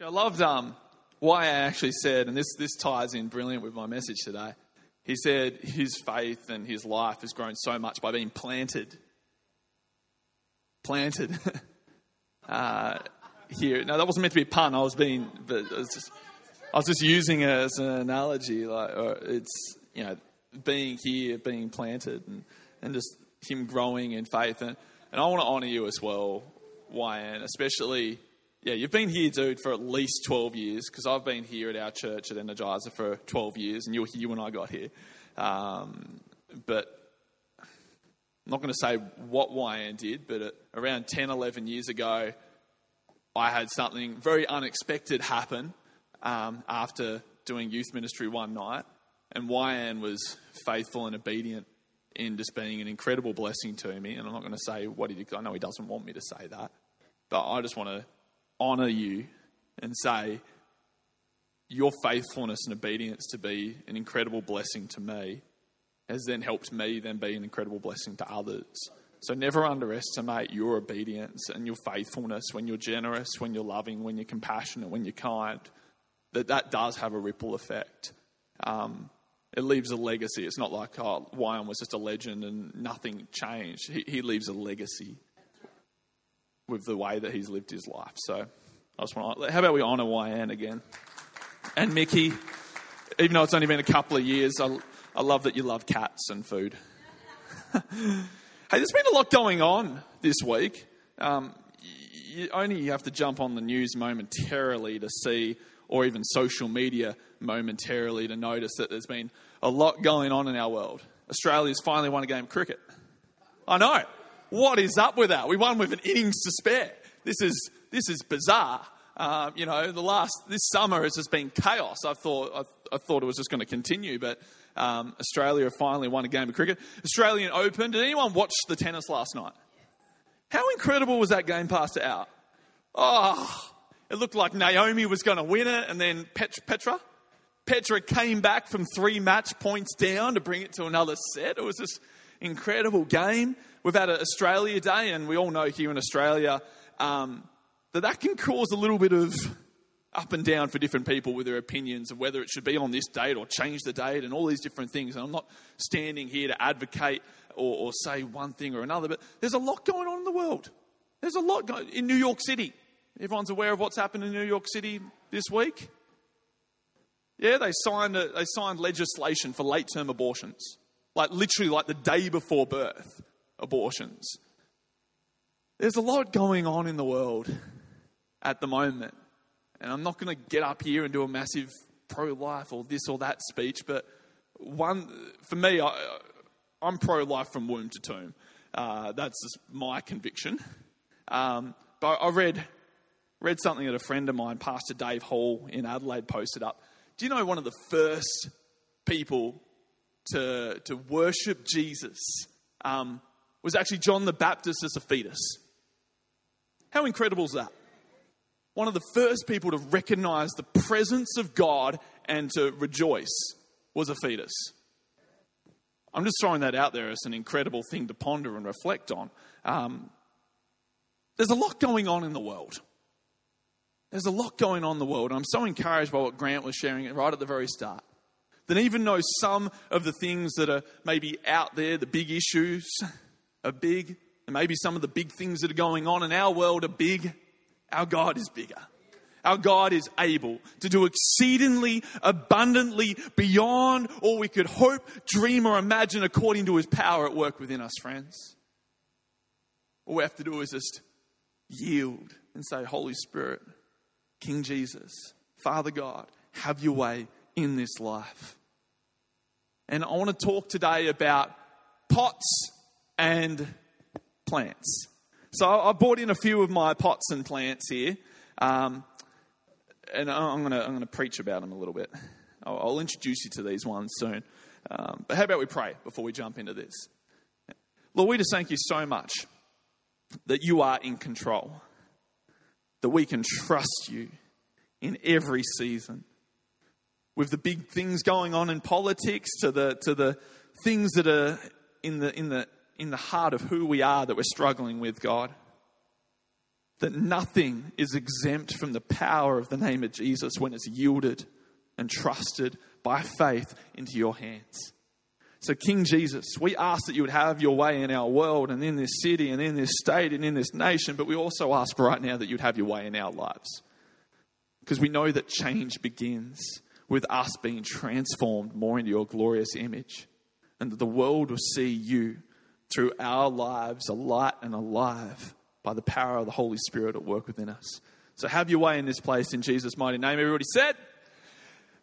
I loved um, why I actually said, and this, this ties in brilliant with my message today. He said his faith and his life has grown so much by being planted. Planted. uh, here. No, that wasn't meant to be a pun. I was being, but I was just, I was just using it as an analogy. Like it's, you know, being here, being planted, and, and just him growing in faith. And, and I want to honour you as well, YN, especially yeah, you've been here, dude, for at least 12 years because I've been here at our church at Energizer for 12 years and you were here when I got here. Um, but I'm not going to say what YN did, but around 10, 11 years ago, I had something very unexpected happen um, after doing youth ministry one night. And YN was faithful and obedient in just being an incredible blessing to me. And I'm not going to say what he did, I know he doesn't want me to say that. But I just want to honour you and say, Your faithfulness and obedience to be an incredible blessing to me has then helped me then be an incredible blessing to others. So never underestimate your obedience and your faithfulness when you're generous, when you're loving, when you're compassionate, when you're kind. That that does have a ripple effect. Um, it leaves a legacy. It's not like oh, Wyan was just a legend and nothing changed. He, he leaves a legacy with the way that he's lived his life. So I just want to, how about we honour YN again? And Mickey, even though it's only been a couple of years, I, I love that you love cats and food. hey, there's been a lot going on this week. Um, you only have to jump on the news momentarily to see, or even social media momentarily to notice that there's been a lot going on in our world. Australia's finally won a game of cricket. I know. What is up with that? We won with an innings to spare. This is, this is bizarre. Um, you know, the last, this summer has just been chaos. I thought, I, I thought it was just going to continue, but um, Australia finally won a game of cricket. Australian Open. Did anyone watch the tennis last night? How incredible was that game passed out? Oh, it looked like Naomi was going to win it, and then Pet- Petra, Petra came back from three match points down to bring it to another set. It was this incredible game. We've had an Australia Day, and we all know here in Australia um, that that can cause a little bit of up and down for different people with their opinions of whether it should be on this date or change the date and all these different things. And I'm not standing here to advocate or, or say one thing or another, but there's a lot going on in the world. There's a lot going in New York City. Everyone's aware of what's happened in New York City this week. Yeah, they signed a, they signed legislation for late term abortions, like literally like the day before birth abortions. There's a lot going on in the world at the moment. And I'm not going to get up here and do a massive pro life or this or that speech, but one, for me, I, am pro life from womb to tomb. Uh, that's just my conviction. Um, but I read, read something that a friend of mine, Pastor Dave Hall in Adelaide, posted up. Do you know one of the first people to, to worship Jesus um, was actually John the Baptist as a fetus. How incredible is that? One of the first people to recognize the presence of God and to rejoice was a fetus. I'm just throwing that out there as an incredible thing to ponder and reflect on. Um, there's a lot going on in the world. There's a lot going on in the world. I'm so encouraged by what Grant was sharing right at the very start. That even though some of the things that are maybe out there, the big issues, are big, and maybe some of the big things that are going on in our world are big, our God is bigger. Our God is able to do exceedingly abundantly beyond all we could hope, dream, or imagine according to his power at work within us, friends. All we have to do is just yield and say, Holy Spirit, King Jesus, Father God, have your way in this life. And I want to talk today about pots and plants. So I brought in a few of my pots and plants here, um, and I'm going to I'm going to preach about them a little bit. I'll, I'll introduce you to these ones soon. Um, but how about we pray before we jump into this? Lord, we just thank you so much that you are in control, that we can trust you in every season. With the big things going on in politics to the to the things that are in the in the in the heart of who we are that we're struggling with, God. that nothing is exempt from the power of the name of Jesus when it's yielded and trusted by faith into your hands. So, King Jesus, we ask that you would have your way in our world and in this city and in this state and in this nation, but we also ask right now that you'd have your way in our lives. Because we know that change begins with us being transformed more into your glorious image, and that the world will see you through our lives alight and alive by the power of the Holy Spirit at work within us. So, have your way in this place in Jesus' mighty name. Everybody said,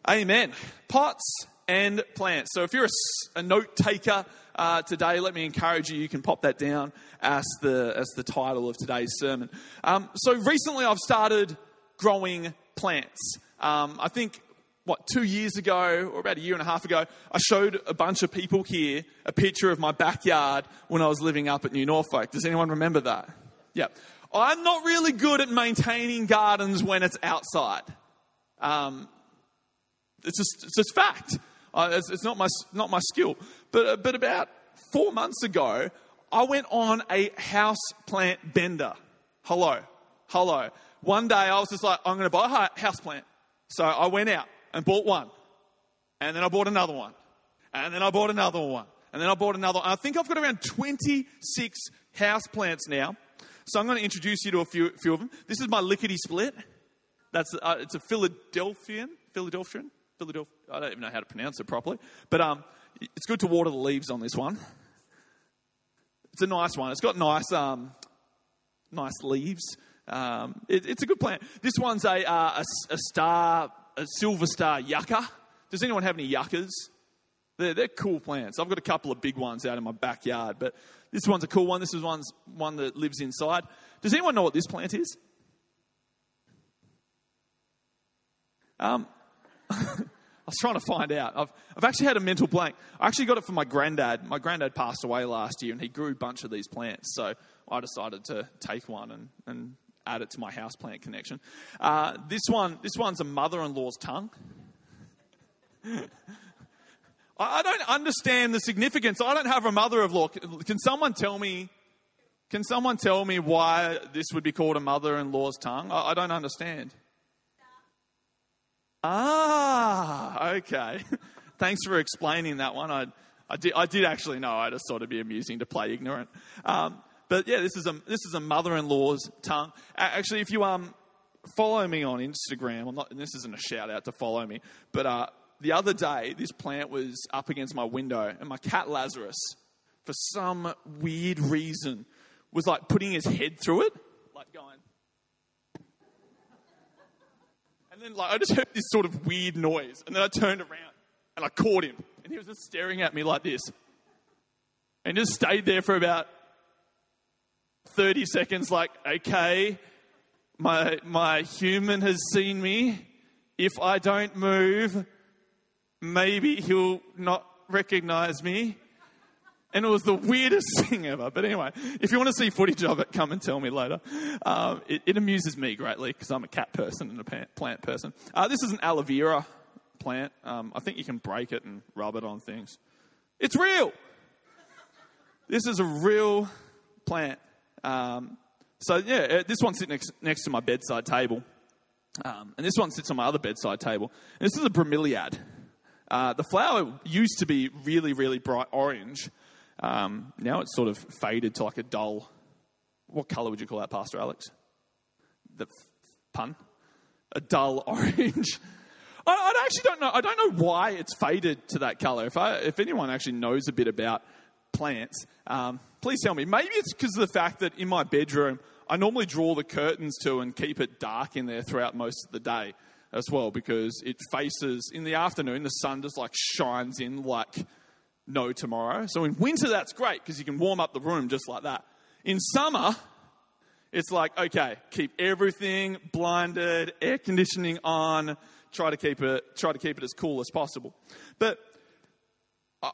Amen. Pots and plants. So if you're a, a note taker uh, today, let me encourage you. You can pop that down as the as the title of today's sermon. Um, so recently, I've started growing plants. Um, I think what two years ago or about a year and a half ago, I showed a bunch of people here a picture of my backyard when I was living up at New Norfolk. Does anyone remember that? Yeah. I'm not really good at maintaining gardens when it's outside. Um, it's just, it's just fact. Uh, it's, it's, not my, not my skill. But, uh, but about four months ago, I went on a house plant bender. Hello. Hello. One day I was just like, I'm going to buy a house plant. So I went out and bought one. And then I bought another one. And then I bought another one. And then I bought another. I think I've got around 26 house plants now. So I'm going to introduce you to a few, few of them. This is my lickety split. That's uh, it's a Philadelphian, Philadelphian, Philadelphia. I don't even know how to pronounce it properly, but um, it's good to water the leaves on this one. It's a nice one. It's got nice, um, nice leaves. Um, it, it's a good plant. This one's a, uh, a, a, star, a silver star yucca. Does anyone have any yuccas? They're, they're cool plants. I've got a couple of big ones out in my backyard, but this one's a cool one. This is one's one that lives inside. Does anyone know what this plant is? Um, I was trying to find out. I've, I've actually had a mental blank. I actually got it from my granddad. My granddad passed away last year and he grew a bunch of these plants. So I decided to take one and, and add it to my house plant connection. Uh, this one, this one's a mother-in-law's tongue. I don't understand the significance. I don't have a mother-in-law. Can someone tell me? Can someone tell me why this would be called a mother-in-law's tongue? I, I don't understand. Ah, okay. Thanks for explaining that one. I, I, did, I did actually know. I just thought it'd be amusing to play ignorant. Um, but yeah, this is a this is a mother-in-law's tongue. Actually, if you um follow me on Instagram, not, and this isn't a shout out to follow me, but uh, the other day this plant was up against my window, and my cat Lazarus, for some weird reason, was like putting his head through it, like going. And then like I just heard this sort of weird noise, and then I turned around and I caught him, and he was just staring at me like this, and just stayed there for about thirty seconds, like, okay, my my human has seen me. If I don't move, maybe he'll not recognize me. And it was the weirdest thing ever. But anyway, if you want to see footage of it, come and tell me later. Um, it, it, amuses me greatly because I'm a cat person and a plant person. Uh, this is an aloe vera plant. Um, I think you can break it and rub it on things. It's real. This is a real plant. Um, so yeah, uh, this one sits next, next to my bedside table. Um, and this one sits on my other bedside table. And this is a bromeliad. Uh, the flower used to be really, really bright orange. Um, now it's sort of faded to like a dull. What color would you call that, Pastor Alex? The f- pun? A dull orange. I, I, actually don't know. I don't know why it's faded to that color. If, I, if anyone actually knows a bit about plants, um, please tell me. Maybe it's because of the fact that in my bedroom, I normally draw the curtains to and keep it dark in there throughout most of the day as well because it faces in the afternoon the sun just like shines in like no tomorrow. So in winter, that's great because you can warm up the room just like that. In summer, it's like, okay, keep everything blinded, air conditioning on, try to keep it, try to keep it as cool as possible. But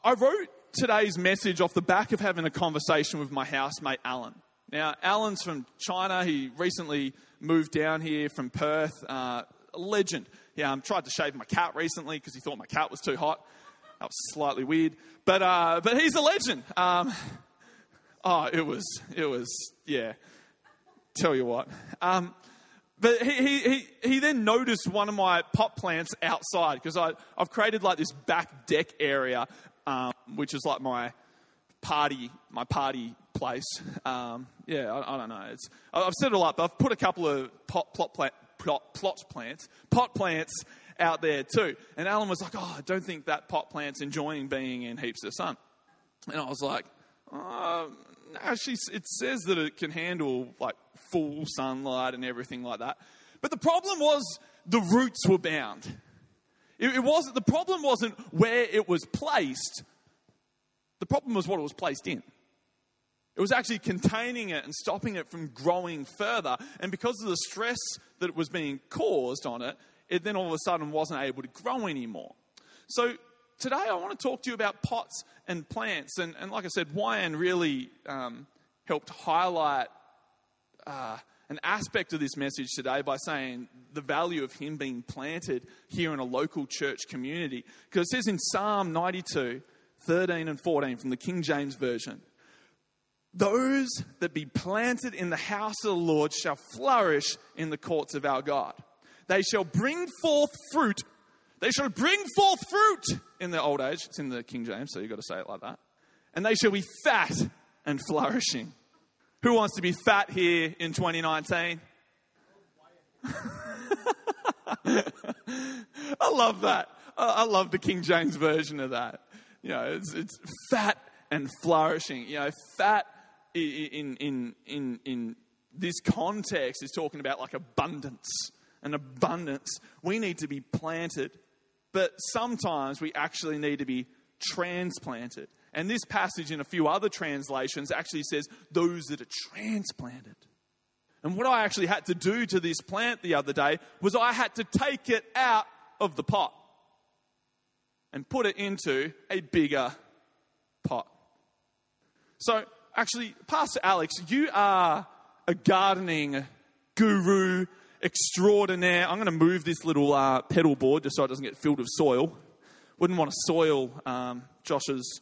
I wrote today's message off the back of having a conversation with my housemate, Alan. Now, Alan's from China. He recently moved down here from Perth. Uh, a legend. Yeah, I um, tried to shave my cat recently because he thought my cat was too hot. That was slightly weird, but uh, but he's a legend. Um, oh, it was it was yeah. tell you what. Um, but he, he, he, he then noticed one of my pot plants outside because I've created like this back deck area, um, which is like my party, my party place. Um, yeah, I, I, don't know. It's, I've set it all up. I've put a couple of pot, plot, plant, plot, plot plants, pot plants out there too. And Alan was like, "Oh, I don't think that pot plant's enjoying being in heaps of sun." And I was like, oh, no, she, it says that it can handle like full sunlight and everything like that. But the problem was the roots were bound. It, it wasn't, the problem wasn't where it was placed, the problem was what it was placed in. It was actually containing it and stopping it from growing further. And because of the stress that was being caused on it, it then all of a sudden wasn't able to grow anymore. So today I want to talk to you about pots and plants. And, and like I said, Wyan really um, helped highlight uh, an aspect of this message today by saying the value of him being planted here in a local church community. Because it says in Psalm 92, 13 and 14 from the King James Version, those that be planted in the house of the Lord shall flourish in the courts of our God. They shall bring forth fruit. They shall bring forth fruit in their old age. It's in the King James, so you've got to say it like that. And they shall be fat and flourishing. Who wants to be fat here in 2019? I love that. I love the King James version of that. You know, it's, it's fat and flourishing. You know, fat in, in, in, in this context is talking about like abundance. And abundance. We need to be planted, but sometimes we actually need to be transplanted. And this passage in a few other translations actually says those that are transplanted. And what I actually had to do to this plant the other day was I had to take it out of the pot and put it into a bigger pot. So, actually, Pastor Alex, you are a gardening guru extraordinaire. I'm going to move this little uh, pedal board just so it doesn't get filled with soil. Wouldn't want to soil um, Josh's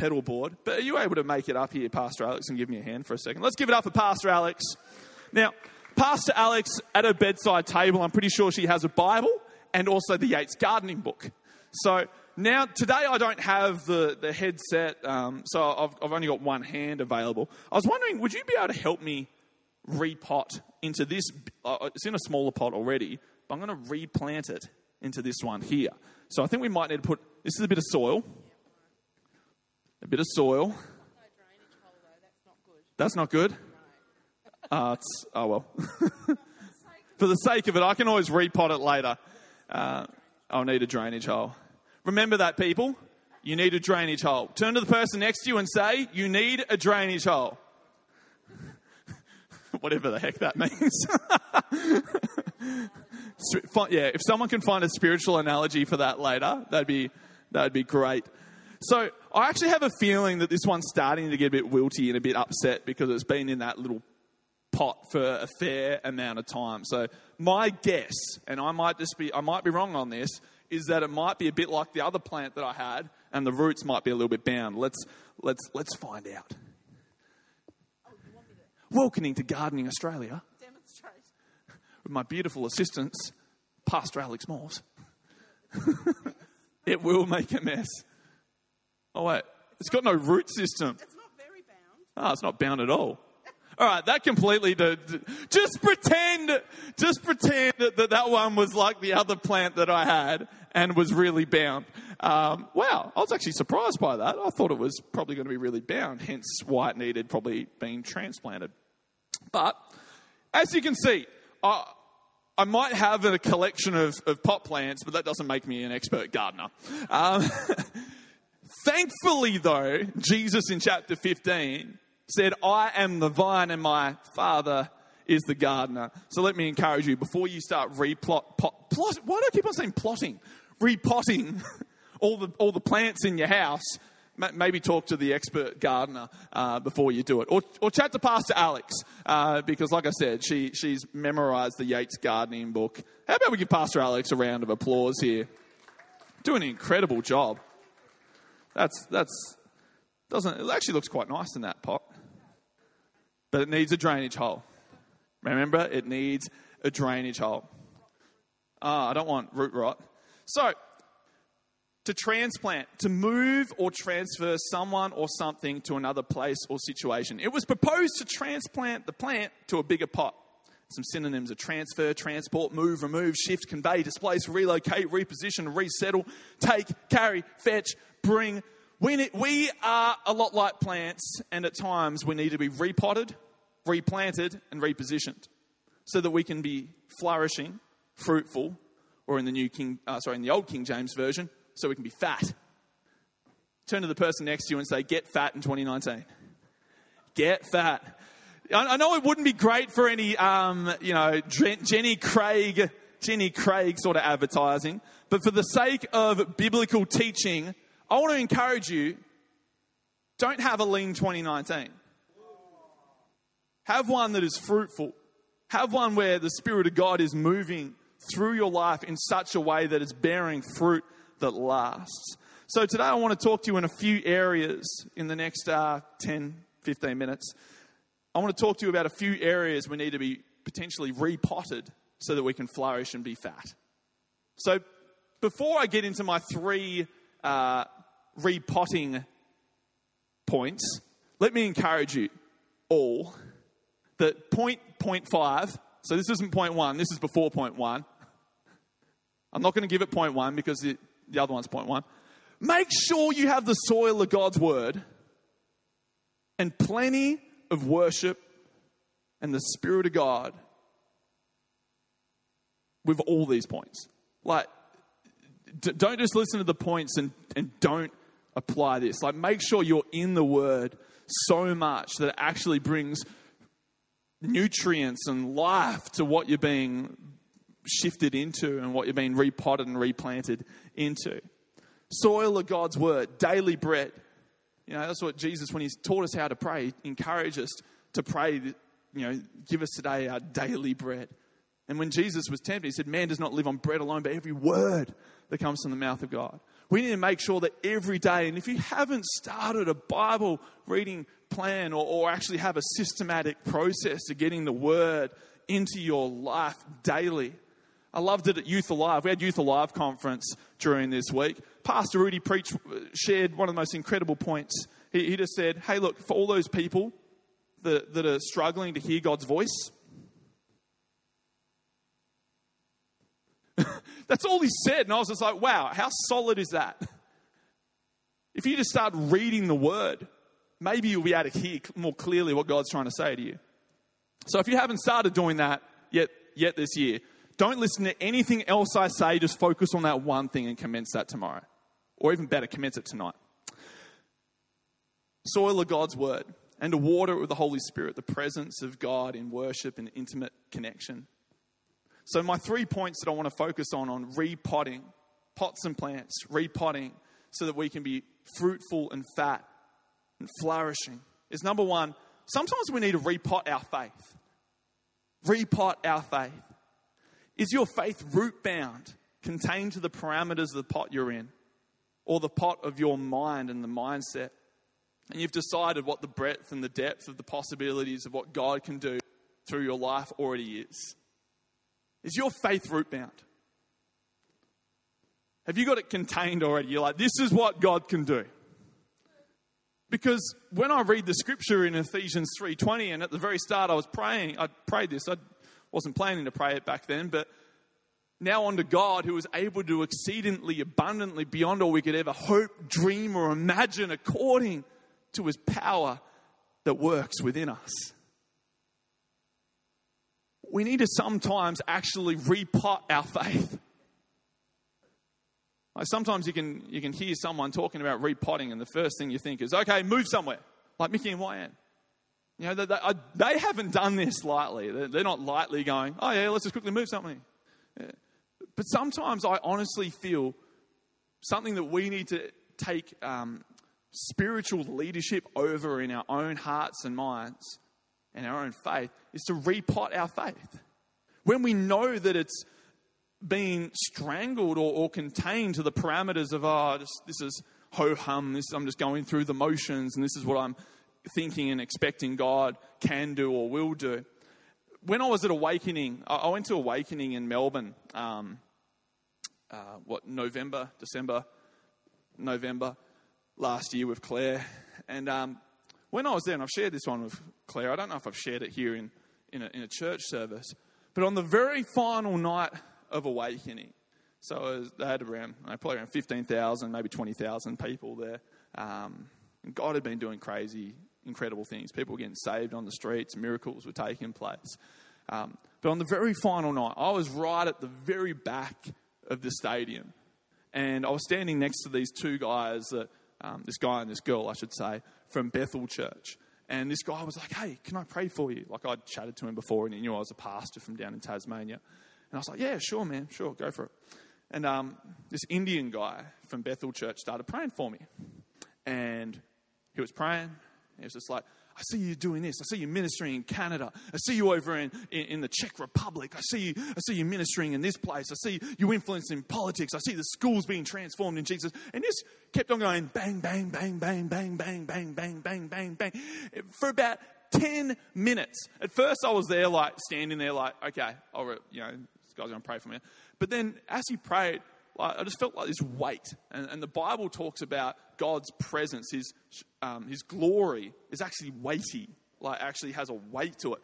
pedal board. But are you able to make it up here, Pastor Alex, and give me a hand for a second? Let's give it up for Pastor Alex. Now, Pastor Alex at her bedside table, I'm pretty sure she has a Bible and also the Yates gardening book. So now, today I don't have the, the headset, um, so I've, I've only got one hand available. I was wondering, would you be able to help me repot into this? Uh, it's in a smaller pot already, but I'm going to replant it into this one here. So I think we might need to put this is a bit of soil a bit of soil. That's not good. Uh, oh well. For the sake of it, I can always repot it later. Uh, I'll need a drainage hole. Remember that, people. You need a drainage hole. Turn to the person next to you and say, You need a drainage hole. Whatever the heck that means. yeah, if someone can find a spiritual analogy for that later, that'd be, that'd be great. So I actually have a feeling that this one's starting to get a bit wilty and a bit upset because it's been in that little pot for a fair amount of time. So my guess, and I might just be I might be wrong on this, is that it might be a bit like the other plant that I had, and the roots might be a little bit bound. Let's let's let's find out. Oh, Welcoming to Gardening Australia. Demonstrate. With my beautiful assistants, Pastor Alex Morse. it will make a mess. Oh, wait. It's got no root system. It's not very bound. Ah, it's not bound at all. All right, that completely. Did, just pretend, just pretend that, that that one was like the other plant that I had and was really bound. Um, wow, I was actually surprised by that. I thought it was probably going to be really bound, hence why it needed probably being transplanted. But as you can see, I, I might have a collection of, of pot plants, but that doesn't make me an expert gardener. Um, Thankfully, though, Jesus in chapter 15 said, I am the vine and my Father is the gardener. So let me encourage you before you start replot, pot, plot, why do I keep on saying plotting? Repotting all the, all the plants in your house. Maybe talk to the expert gardener uh, before you do it. Or, or chat to Pastor Alex, uh, because like I said, she, she's memorized the Yates gardening book. How about we give Pastor Alex a round of applause here? Doing an incredible job. That's, that's, doesn't, it actually looks quite nice in that pot. But it needs a drainage hole. Remember, it needs a drainage hole. Ah, I don't want root rot. So, to transplant, to move or transfer someone or something to another place or situation. It was proposed to transplant the plant to a bigger pot. Some synonyms are transfer, transport, move, remove, shift, convey, displace, relocate, reposition, resettle, take, carry, fetch, bring. We, need, we are a lot like plants, and at times we need to be repotted, replanted, and repositioned so that we can be flourishing, fruitful, or in the new King, uh, sorry, in the old King James version, so we can be fat. Turn to the person next to you and say, "Get fat in 2019." Get fat. I know it wouldn't be great for any, um, you know, Jenny Craig, Jenny Craig sort of advertising, but for the sake of biblical teaching, I want to encourage you: don't have a lean 2019. Have one that is fruitful. Have one where the Spirit of God is moving through your life in such a way that it's bearing fruit that lasts. So today I want to talk to you in a few areas in the next uh, 10, 15 minutes. I want to talk to you about a few areas we need to be potentially repotted so that we can flourish and be fat. So before I get into my three uh, repotting points, let me encourage you all that point, point five, so this isn't point one, this is before point one. I'm not going to give it point one because it, the other one's point one. Make sure you have the soil of God's word and plenty of worship and the Spirit of God with all these points. Like, d- don't just listen to the points and, and don't apply this. Like, make sure you're in the Word so much that it actually brings nutrients and life to what you're being shifted into and what you're being repotted and replanted into. Soil of God's word, daily bread. You know, that's what Jesus, when He taught us how to pray, encouraged us to pray, you know, give us today our daily bread. And when Jesus was tempted, He said, Man does not live on bread alone, but every word that comes from the mouth of God. We need to make sure that every day, and if you haven't started a Bible reading plan or, or actually have a systematic process to getting the word into your life daily, I loved it at Youth Alive. We had Youth Alive conference during this week. Pastor Rudy preached, uh, shared one of the most incredible points. He, he just said, Hey, look, for all those people that, that are struggling to hear God's voice, that's all he said. And I was just like, wow, how solid is that? If you just start reading the word, maybe you'll be able to hear more clearly what God's trying to say to you. So if you haven't started doing that yet, yet this year, don't listen to anything else I say. Just focus on that one thing and commence that tomorrow. Or even better, commence it tonight. Soil of God's word and to water it with the Holy Spirit, the presence of God in worship and intimate connection. So, my three points that I want to focus on on repotting, pots and plants, repotting, so that we can be fruitful and fat and flourishing is number one, sometimes we need to repot our faith. Repot our faith. Is your faith root bound, contained to the parameters of the pot you're in, or the pot of your mind and the mindset? And you've decided what the breadth and the depth of the possibilities of what God can do through your life already is. Is your faith root bound? Have you got it contained already? You're like, this is what God can do. Because when I read the scripture in Ephesians 3:20, and at the very start I was praying, I prayed this. I wasn't planning to pray it back then, but now unto God who is able to exceedingly abundantly beyond all we could ever hope, dream, or imagine according to his power that works within us. We need to sometimes actually repot our faith. Like sometimes you can, you can hear someone talking about repotting, and the first thing you think is, okay, move somewhere, like Mickey and YN. You know, they, they, haven't done this lightly. They're not lightly going, oh, yeah, let's just quickly move something. Yeah. But sometimes I honestly feel something that we need to take um, spiritual leadership over in our own hearts and minds and our own faith is to repot our faith. When we know that it's being strangled or, or contained to the parameters of, oh, this, this is ho hum, I'm just going through the motions, and this is what I'm thinking and expecting God can do or will do. when I was at Awakening, I went to Awakening in Melbourne, um, uh, what, November, December, November last year with Claire. And um, when I was there, and I've shared this one with Claire, I don't know if I've shared it here in, in, a, in a church service, but on the very final night of Awakening, so was, they had around, probably around 15,000, maybe 20,000 people there. Um, God had been doing crazy, incredible things. People were getting saved on the streets, miracles were taking place. Um, but on the very final night, I was right at the very back of the stadium. And I was standing next to these two guys, that, um, this guy and this girl, I should say, from Bethel Church. And this guy was like, Hey, can I pray for you? Like I'd chatted to him before and he knew I was a pastor from down in Tasmania. And I was like, Yeah, sure, man, sure, go for it. And um, this Indian guy from Bethel Church started praying for me. And he was praying. He was just like, I see you doing this. I see you ministering in Canada. I see you over in, in, in, the Czech Republic. I see you, I see you ministering in this place. I see you influencing politics. I see the schools being transformed in Jesus. And this kept on going bang, bang, bang, bang, bang, bang, bang, bang, bang, bang, bang, for about 10 minutes. At first I was there like standing there like, okay, I'll, you know, this guy's to pray for me. But then as he prayed, I just felt like this weight. And, and the Bible talks about God's presence, his, um, his glory is actually weighty, like actually has a weight to it.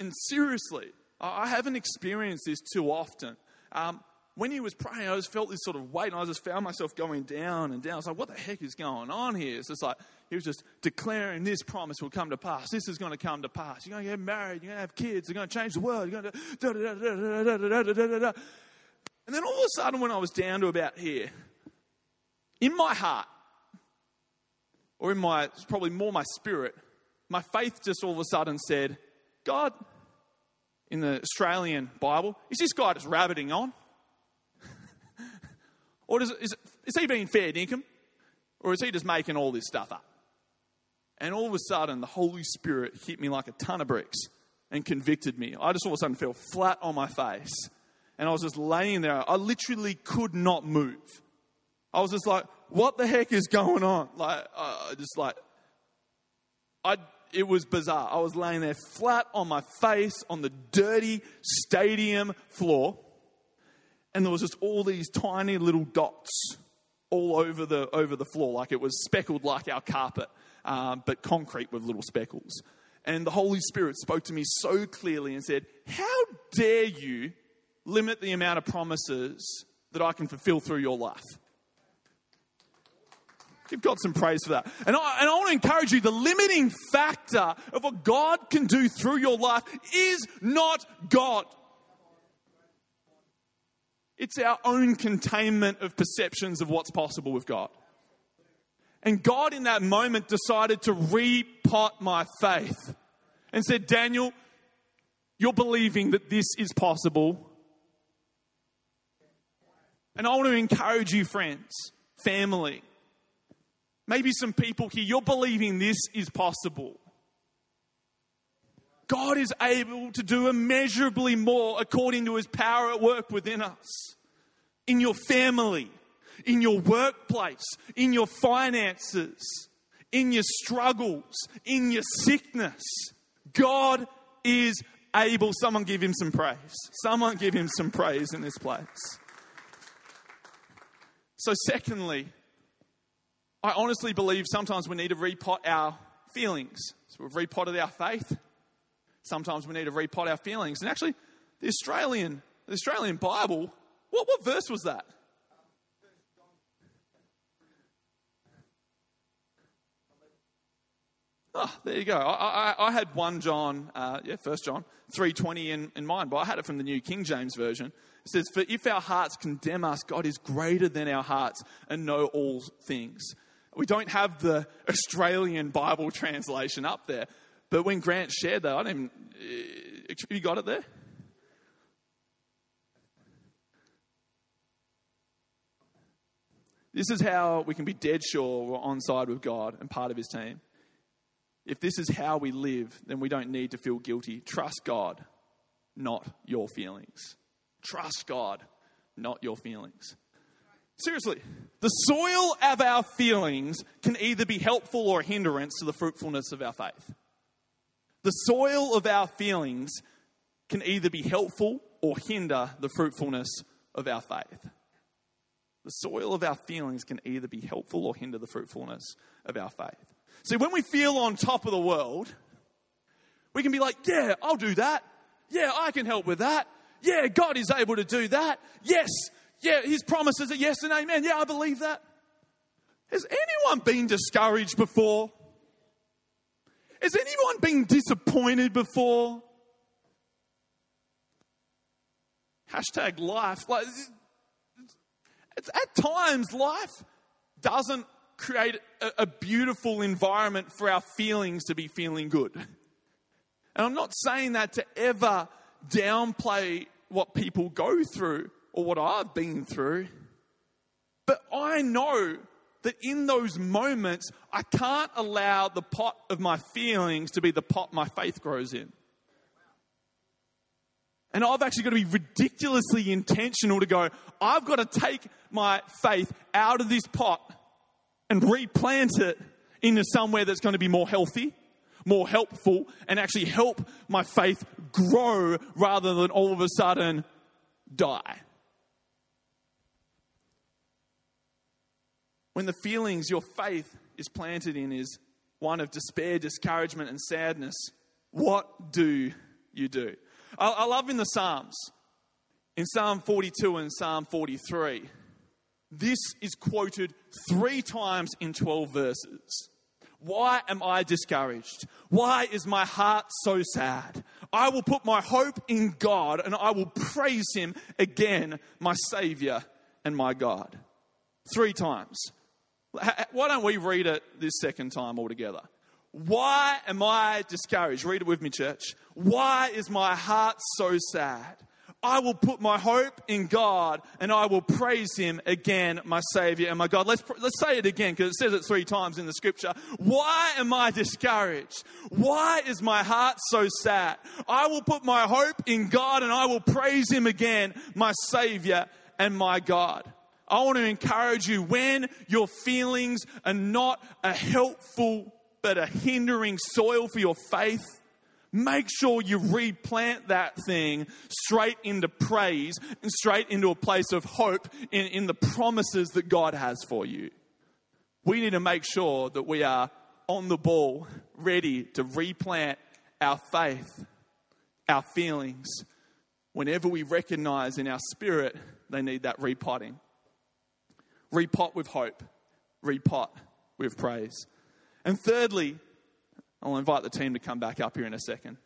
And seriously, I haven't experienced this too often. Um, when he was praying, I just felt this sort of weight, and I just found myself going down and down. I was like, what the heck is going on here? It's just like, he was just declaring this promise will come to pass. This is going to come to pass. You're going to get married. You're going to have kids. You're going to change the world. You're going to. And then all of a sudden, when I was down to about here, in my heart, or in my, probably more my spirit, my faith just all of a sudden said, God, in the Australian Bible, is this guy just rabbiting on? or does, is, is he being fair dinkum? Or is he just making all this stuff up? And all of a sudden, the Holy Spirit hit me like a ton of bricks and convicted me. I just all of a sudden fell flat on my face and I was just laying there. I literally could not move. I was just like, what the heck is going on? Like, uh, just like, I, it was bizarre. I was laying there flat on my face on the dirty stadium floor, and there was just all these tiny little dots all over the over the floor, like it was speckled like our carpet, um, but concrete with little speckles. And the Holy Spirit spoke to me so clearly and said, "How dare you limit the amount of promises that I can fulfill through your life. Give God some praise for that. And I, and I want to encourage you the limiting factor of what God can do through your life is not God. It's our own containment of perceptions of what's possible with God. And God, in that moment, decided to repot my faith and said, Daniel, you're believing that this is possible. And I want to encourage you, friends, family, maybe some people here, you're believing this is possible. God is able to do immeasurably more according to his power at work within us. In your family, in your workplace, in your finances, in your struggles, in your sickness. God is able. Someone give him some praise. Someone give him some praise in this place. So, secondly, I honestly believe sometimes we need to repot our feelings. So, we've repotted our faith. Sometimes we need to repot our feelings. And actually, the Australian, the Australian Bible, what, what verse was that? Oh, there you go. I, I, I had 1 John, uh, yeah, First John, 3.20 in, in mind, but I had it from the New King James Version. It says, For if our hearts condemn us, God is greater than our hearts and know all things. We don't have the Australian Bible translation up there, but when Grant shared that, I didn't even, uh, you got it there? This is how we can be dead sure we're on side with God and part of His team. If this is how we live, then we don't need to feel guilty. Trust God, not your feelings. Trust God, not your feelings. Seriously, the soil of our feelings can either be helpful or a hindrance to the fruitfulness of our faith. The soil of our feelings can either be helpful or hinder the fruitfulness of our faith. The soil of our feelings can either be helpful or hinder the fruitfulness of our faith. See, when we feel on top of the world, we can be like, yeah, I'll do that. Yeah, I can help with that. Yeah, God is able to do that. Yes, yeah, His promises are yes and amen. Yeah, I believe that. Has anyone been discouraged before? Has anyone been disappointed before? Hashtag life. Like, it's, at times, life doesn't create a, a beautiful environment for our feelings to be feeling good. And I'm not saying that to ever downplay what people go through or what I've been through. But I know that in those moments, I can't allow the pot of my feelings to be the pot my faith grows in. And I've actually got to be ridiculously intentional to go, I've got to take my faith out of this pot and replant it into somewhere that's going to be more healthy, more helpful, and actually help my faith grow rather than all of a sudden die. When the feelings your faith is planted in is one of despair, discouragement, and sadness, what do you do? I, I love in the Psalms, in Psalm 42 and Psalm 43, this is quoted three times in 12 verses. Why am I discouraged? Why is my heart so sad? I will put my hope in God and I will praise Him again, my Savior and my God. Three times. Why don't we read it this second time altogether? Why am I discouraged? Read it with me, church. Why is my heart so sad? I will put my hope in God and I will praise Him again, my Savior and my God. Let's, let's say it again because it says it three times in the scripture. Why am I discouraged? Why is my heart so sad? I will put my hope in God and I will praise Him again, my Savior and my God. I want to encourage you when your feelings are not a helpful but a hindering soil for your faith make sure you replant that thing straight into praise and straight into a place of hope in, in the promises that God has for you. We need to make sure that we are on the ball, ready to replant our faith, our feelings, whenever we recognize in our spirit they need that repotting. Repot with hope, repot with praise. And thirdly, I'll invite the team to come back up here in a second.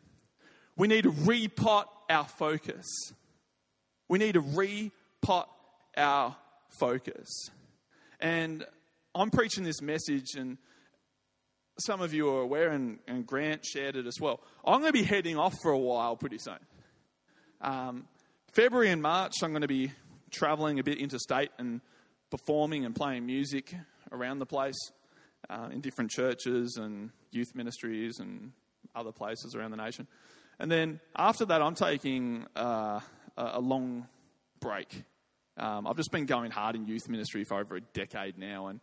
We need to repot our focus. We need to repot our focus. And I'm preaching this message, and some of you are aware, and, and Grant shared it as well. I'm going to be heading off for a while pretty soon. Um, February and March, I'm going to be traveling a bit interstate and performing and playing music around the place uh, in different churches and youth ministries and other places around the nation. And then after that, I'm taking uh, a long break. Um, I've just been going hard in youth ministry for over a decade now, and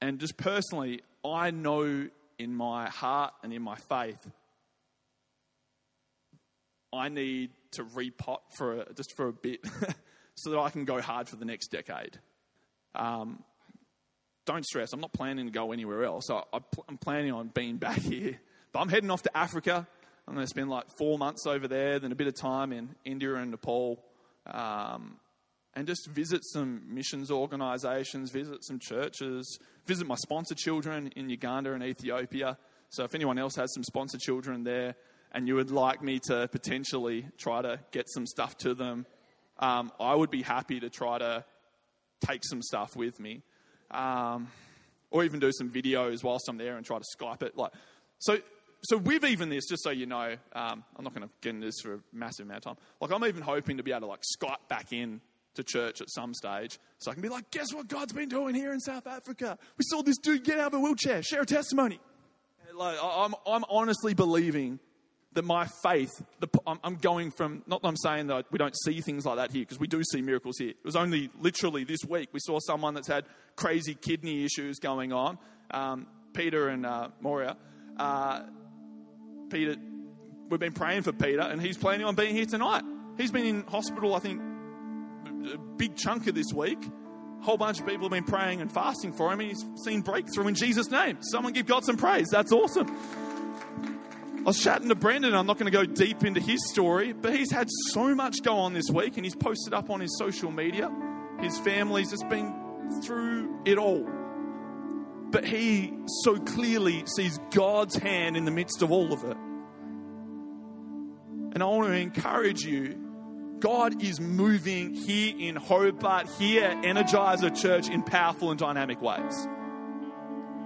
and just personally, I know in my heart and in my faith, I need to repot for a, just for a bit, so that I can go hard for the next decade. Um, don't stress. I'm not planning to go anywhere else. I, am planning on being back here. But I'm heading off to Africa. I'm going to spend like four months over there, then a bit of time in India and Nepal, um, and just visit some missions organizations, visit some churches, visit my sponsor children in Uganda and Ethiopia. So if anyone else has some sponsor children there and you would like me to potentially try to get some stuff to them, um, I would be happy to try to take some stuff with me um, or even do some videos whilst I'm there and try to Skype it. Like, so, so with even this, just so you know, um, I'm not going to get into this for a massive amount of time. Like, I'm even hoping to be able to like Skype back in to church at some stage, so I can be like, guess what God's been doing here in South Africa? We saw this dude get out of a wheelchair, share a testimony. Like, I'm, I'm honestly believing that my faith, the, I'm going from, not I'm saying that we don't see things like that here, because we do see miracles here. It was only literally this week we saw someone that's had crazy kidney issues going on. Um, Peter and uh, Moria. Uh, Peter we've been praying for Peter, and he's planning on being here tonight. He's been in hospital, I think, a big chunk of this week. A whole bunch of people have been praying and fasting for him, and he's seen breakthrough in Jesus' name. Someone give God some praise. That's awesome. I was chatting to Brendan. I'm not going to go deep into his story, but he's had so much go on this week, and he's posted up on his social media. His family's just been through it all. But he so clearly sees God's hand in the midst of all of it. And I want to encourage you God is moving here in Hobart, here at Energizer Church in powerful and dynamic ways.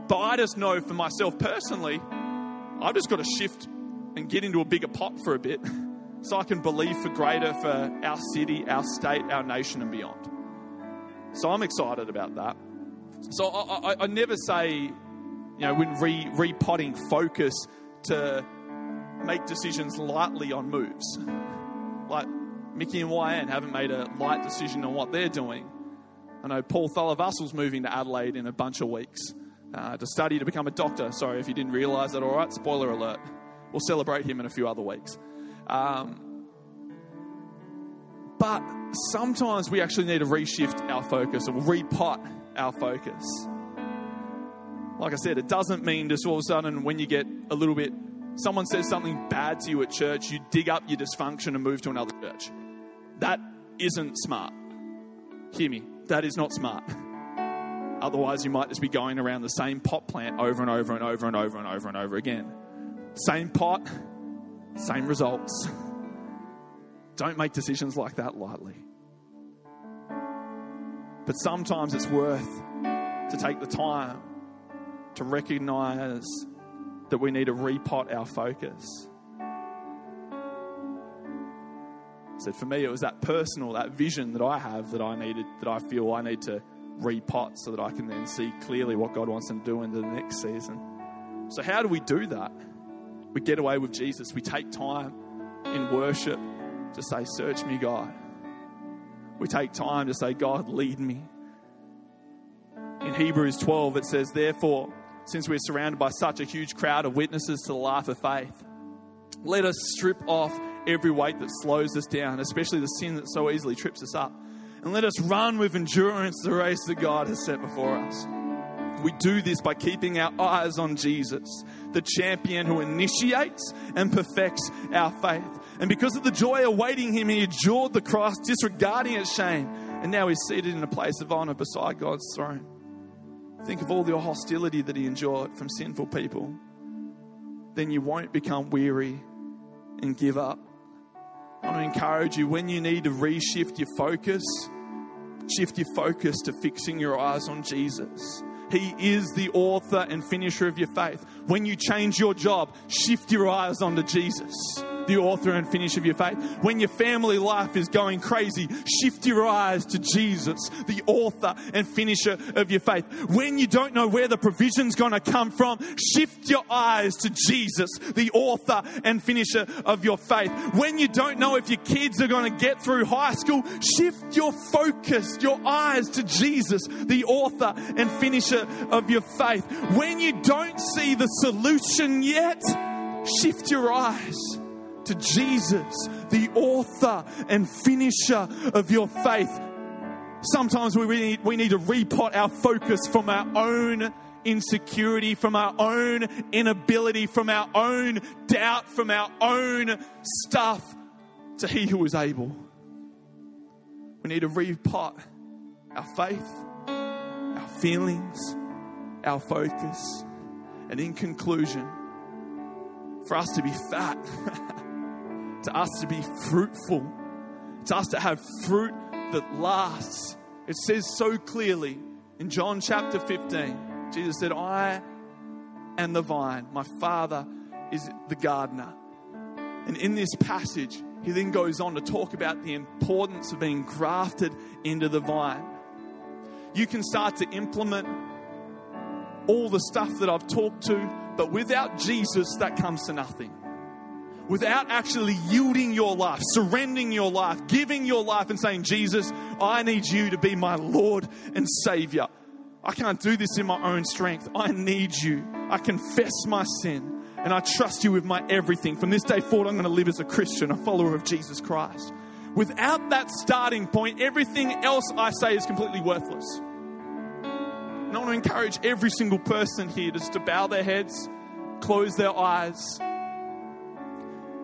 But I just know for myself personally, I've just got to shift and get into a bigger pot for a bit so I can believe for greater for our city, our state, our nation, and beyond. So I'm excited about that. So I, I, I never say, you know, when re, repotting focus to make decisions lightly on moves. Like Mickey and YN haven't made a light decision on what they're doing. I know Paul Thallavassel's moving to Adelaide in a bunch of weeks uh, to study to become a doctor. Sorry if you didn't realise that, all right? Spoiler alert. We'll celebrate him in a few other weeks. Um, but sometimes we actually need to reshift our focus or repot our focus. Like I said, it doesn't mean just all of a sudden when you get a little bit, someone says something bad to you at church, you dig up your dysfunction and move to another church. That isn't smart. Hear me, that is not smart. Otherwise, you might just be going around the same pot plant over and over and over and over and over and over again. Same pot, same results. Don't make decisions like that lightly. But sometimes it's worth to take the time to recognize that we need to repot our focus. said for me it was that personal, that vision that I have that I needed, that I feel I need to repot so that I can then see clearly what God wants to do into the next season. So how do we do that? We get away with Jesus. We take time in worship to say, Search me, God. We take time to say, God, lead me. In Hebrews 12, it says, Therefore, since we're surrounded by such a huge crowd of witnesses to the life of faith, let us strip off every weight that slows us down, especially the sin that so easily trips us up. And let us run with endurance the race that God has set before us. We do this by keeping our eyes on Jesus, the champion who initiates and perfects our faith. And because of the joy awaiting him, he endured the cross, disregarding its shame. And now he's seated in a place of honor beside God's throne. Think of all the hostility that he endured from sinful people. Then you won't become weary and give up. I want to encourage you when you need to reshift your focus, shift your focus to fixing your eyes on Jesus. He is the author and finisher of your faith. When you change your job, shift your eyes onto Jesus the author and finish of your faith. When your family life is going crazy, shift your eyes to Jesus, the author and finisher of your faith. When you don't know where the provision's going to come from, shift your eyes to Jesus, the author and finisher of your faith. When you don't know if your kids are going to get through high school, shift your focus, your eyes to Jesus, the author and finisher of your faith. When you don't see the solution yet, shift your eyes to Jesus, the author and finisher of your faith. Sometimes we need, we need to repot our focus from our own insecurity, from our own inability, from our own doubt, from our own stuff to He who is able. We need to repot our faith, our feelings, our focus. And in conclusion, for us to be fat, to us to be fruitful, to us to have fruit that lasts. It says so clearly in John chapter 15, Jesus said, I am the vine, my Father is the gardener. And in this passage, he then goes on to talk about the importance of being grafted into the vine. You can start to implement all the stuff that I've talked to, but without Jesus, that comes to nothing without actually yielding your life, surrendering your life, giving your life, and saying, Jesus, I need you to be my Lord and Savior. I can't do this in my own strength. I need you. I confess my sin and I trust you with my everything. From this day forward, I'm going to live as a Christian, a follower of Jesus Christ. Without that starting point, everything else I say is completely worthless. And I want to encourage every single person here just to bow their heads, close their eyes,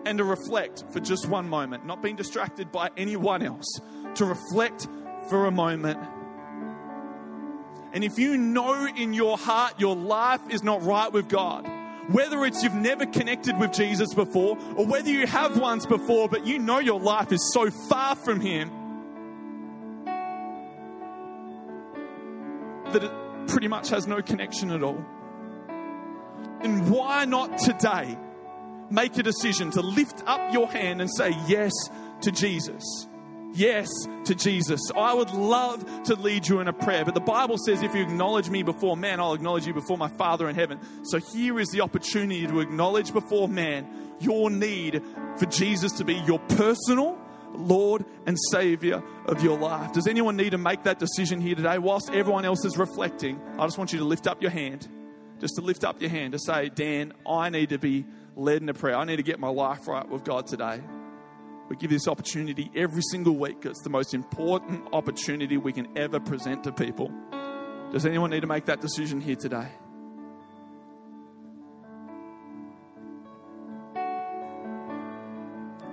and to reflect for just one moment, not being distracted by anyone else, to reflect for a moment. And if you know in your heart your life is not right with God, whether it's you've never connected with Jesus before, or whether you have once before, but you know your life is so far from Him that it pretty much has no connection at all. And why not today make a decision to lift up your hand and say yes to Jesus? yes to Jesus. I would love to lead you in a prayer, but the Bible says if you acknowledge me before man, I'll acknowledge you before my Father in heaven. So here is the opportunity to acknowledge before man your need for Jesus to be your personal Lord and Savior of your life. Does anyone need to make that decision here today? Whilst everyone else is reflecting, I just want you to lift up your hand. Just to lift up your hand to say, Dan, I need to be led in a prayer. I need to get my life right with God today. We give this opportunity every single week. It's the most important opportunity we can ever present to people. Does anyone need to make that decision here today?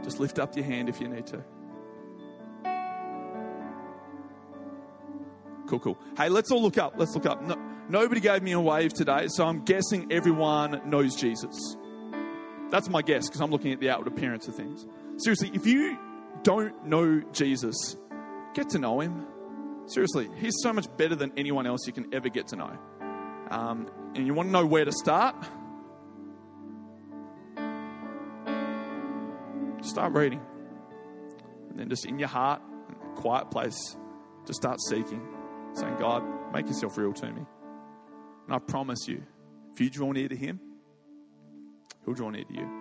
Just lift up your hand if you need to. Cool, cool. Hey, let's all look up. Let's look up. No, nobody gave me a wave today, so I'm guessing everyone knows Jesus. That's my guess because I'm looking at the outward appearance of things. Seriously, if you don't know Jesus, get to know him. Seriously, he's so much better than anyone else you can ever get to know. Um, and you want to know where to start? Start reading. And then just in your heart, in a quiet place, just start seeking, saying, God, make yourself real to me. And I promise you, if you draw near to him, he'll draw near to you.